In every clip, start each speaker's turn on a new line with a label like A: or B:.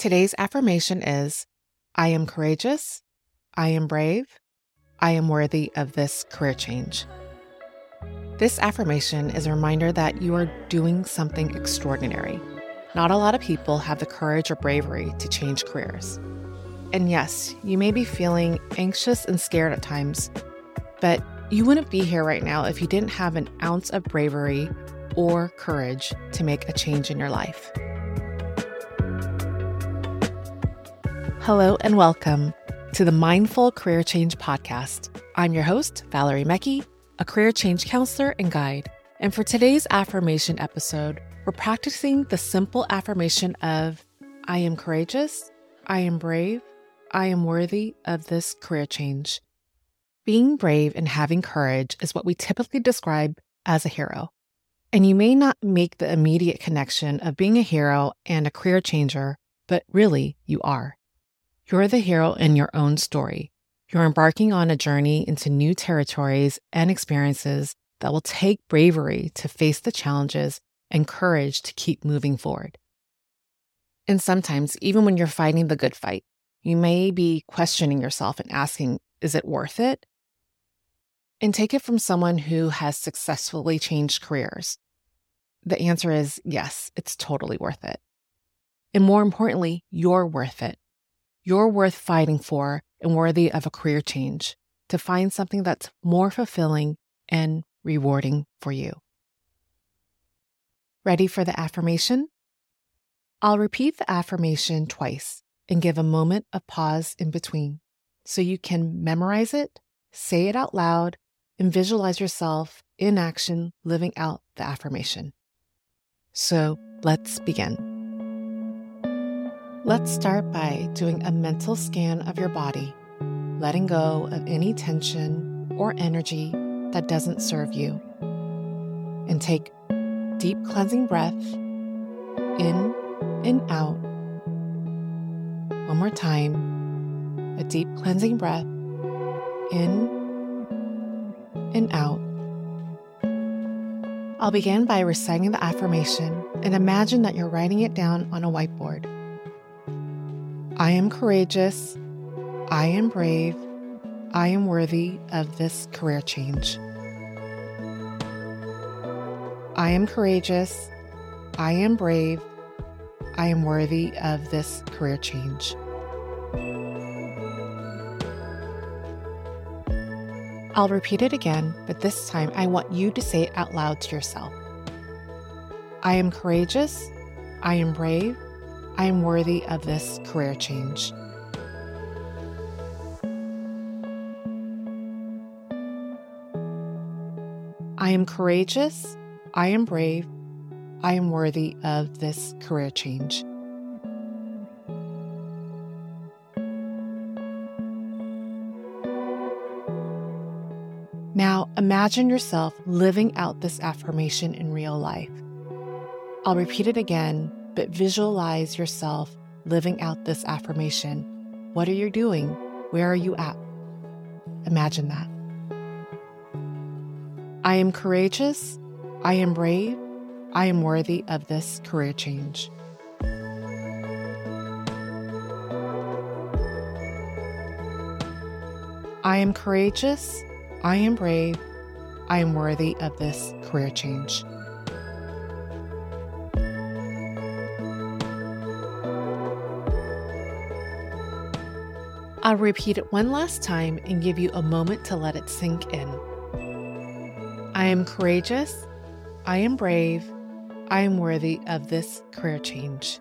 A: Today's affirmation is I am courageous, I am brave, I am worthy of this career change. This affirmation is a reminder that you are doing something extraordinary. Not a lot of people have the courage or bravery to change careers. And yes, you may be feeling anxious and scared at times, but you wouldn't be here right now if you didn't have an ounce of bravery or courage to make a change in your life. Hello and welcome to the Mindful Career Change Podcast. I'm your host, Valerie Mekki, a career change counselor and guide. And for today's affirmation episode, we're practicing the simple affirmation of I am courageous, I am brave, I am worthy of this career change. Being brave and having courage is what we typically describe as a hero. And you may not make the immediate connection of being a hero and a career changer, but really you are. You're the hero in your own story. You're embarking on a journey into new territories and experiences that will take bravery to face the challenges and courage to keep moving forward. And sometimes, even when you're fighting the good fight, you may be questioning yourself and asking, is it worth it? And take it from someone who has successfully changed careers. The answer is yes, it's totally worth it. And more importantly, you're worth it. You're worth fighting for and worthy of a career change to find something that's more fulfilling and rewarding for you. Ready for the affirmation? I'll repeat the affirmation twice and give a moment of pause in between so you can memorize it, say it out loud, and visualize yourself in action living out the affirmation. So let's begin. Let's start by doing a mental scan of your body, letting go of any tension or energy that doesn't serve you. And take deep cleansing breath in and out. One more time. A deep cleansing breath in and out. I'll begin by reciting the affirmation and imagine that you're writing it down on a whiteboard. I am courageous. I am brave. I am worthy of this career change. I am courageous. I am brave. I am worthy of this career change. I'll repeat it again, but this time I want you to say it out loud to yourself. I am courageous. I am brave. I am worthy of this career change. I am courageous. I am brave. I am worthy of this career change. Now, imagine yourself living out this affirmation in real life. I'll repeat it again, but visualize yourself living out this affirmation. What are you doing? Where are you at? Imagine that. I am courageous. I am brave. I am worthy of this career change. I am courageous. I am brave. I am worthy of this career change. I'll repeat it one last time and give you a moment to let it sink in. I am courageous. I am brave. I am worthy of this career change.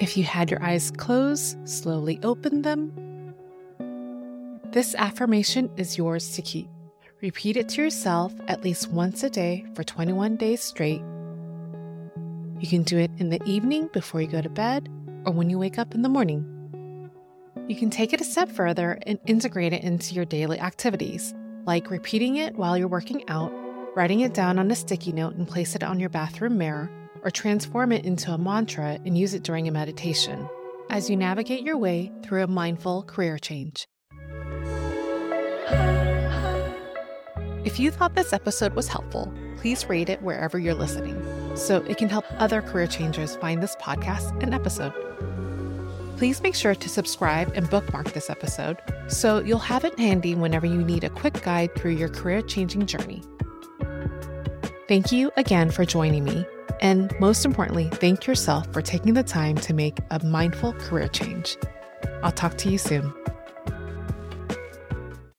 A: If you had your eyes closed, slowly open them. This affirmation is yours to keep. Repeat it to yourself at least once a day for 21 days straight. You can do it in the evening before you go to bed or when you wake up in the morning. You can take it a step further and integrate it into your daily activities, like repeating it while you're working out, writing it down on a sticky note and place it on your bathroom mirror, or transform it into a mantra and use it during a meditation as you navigate your way through a mindful career change. If you thought this episode was helpful, please rate it wherever you're listening so it can help other career changers find this podcast and episode. Please make sure to subscribe and bookmark this episode so you'll have it handy whenever you need a quick guide through your career changing journey. Thank you again for joining me. And most importantly, thank yourself for taking the time to make a mindful career change. I'll talk to you soon.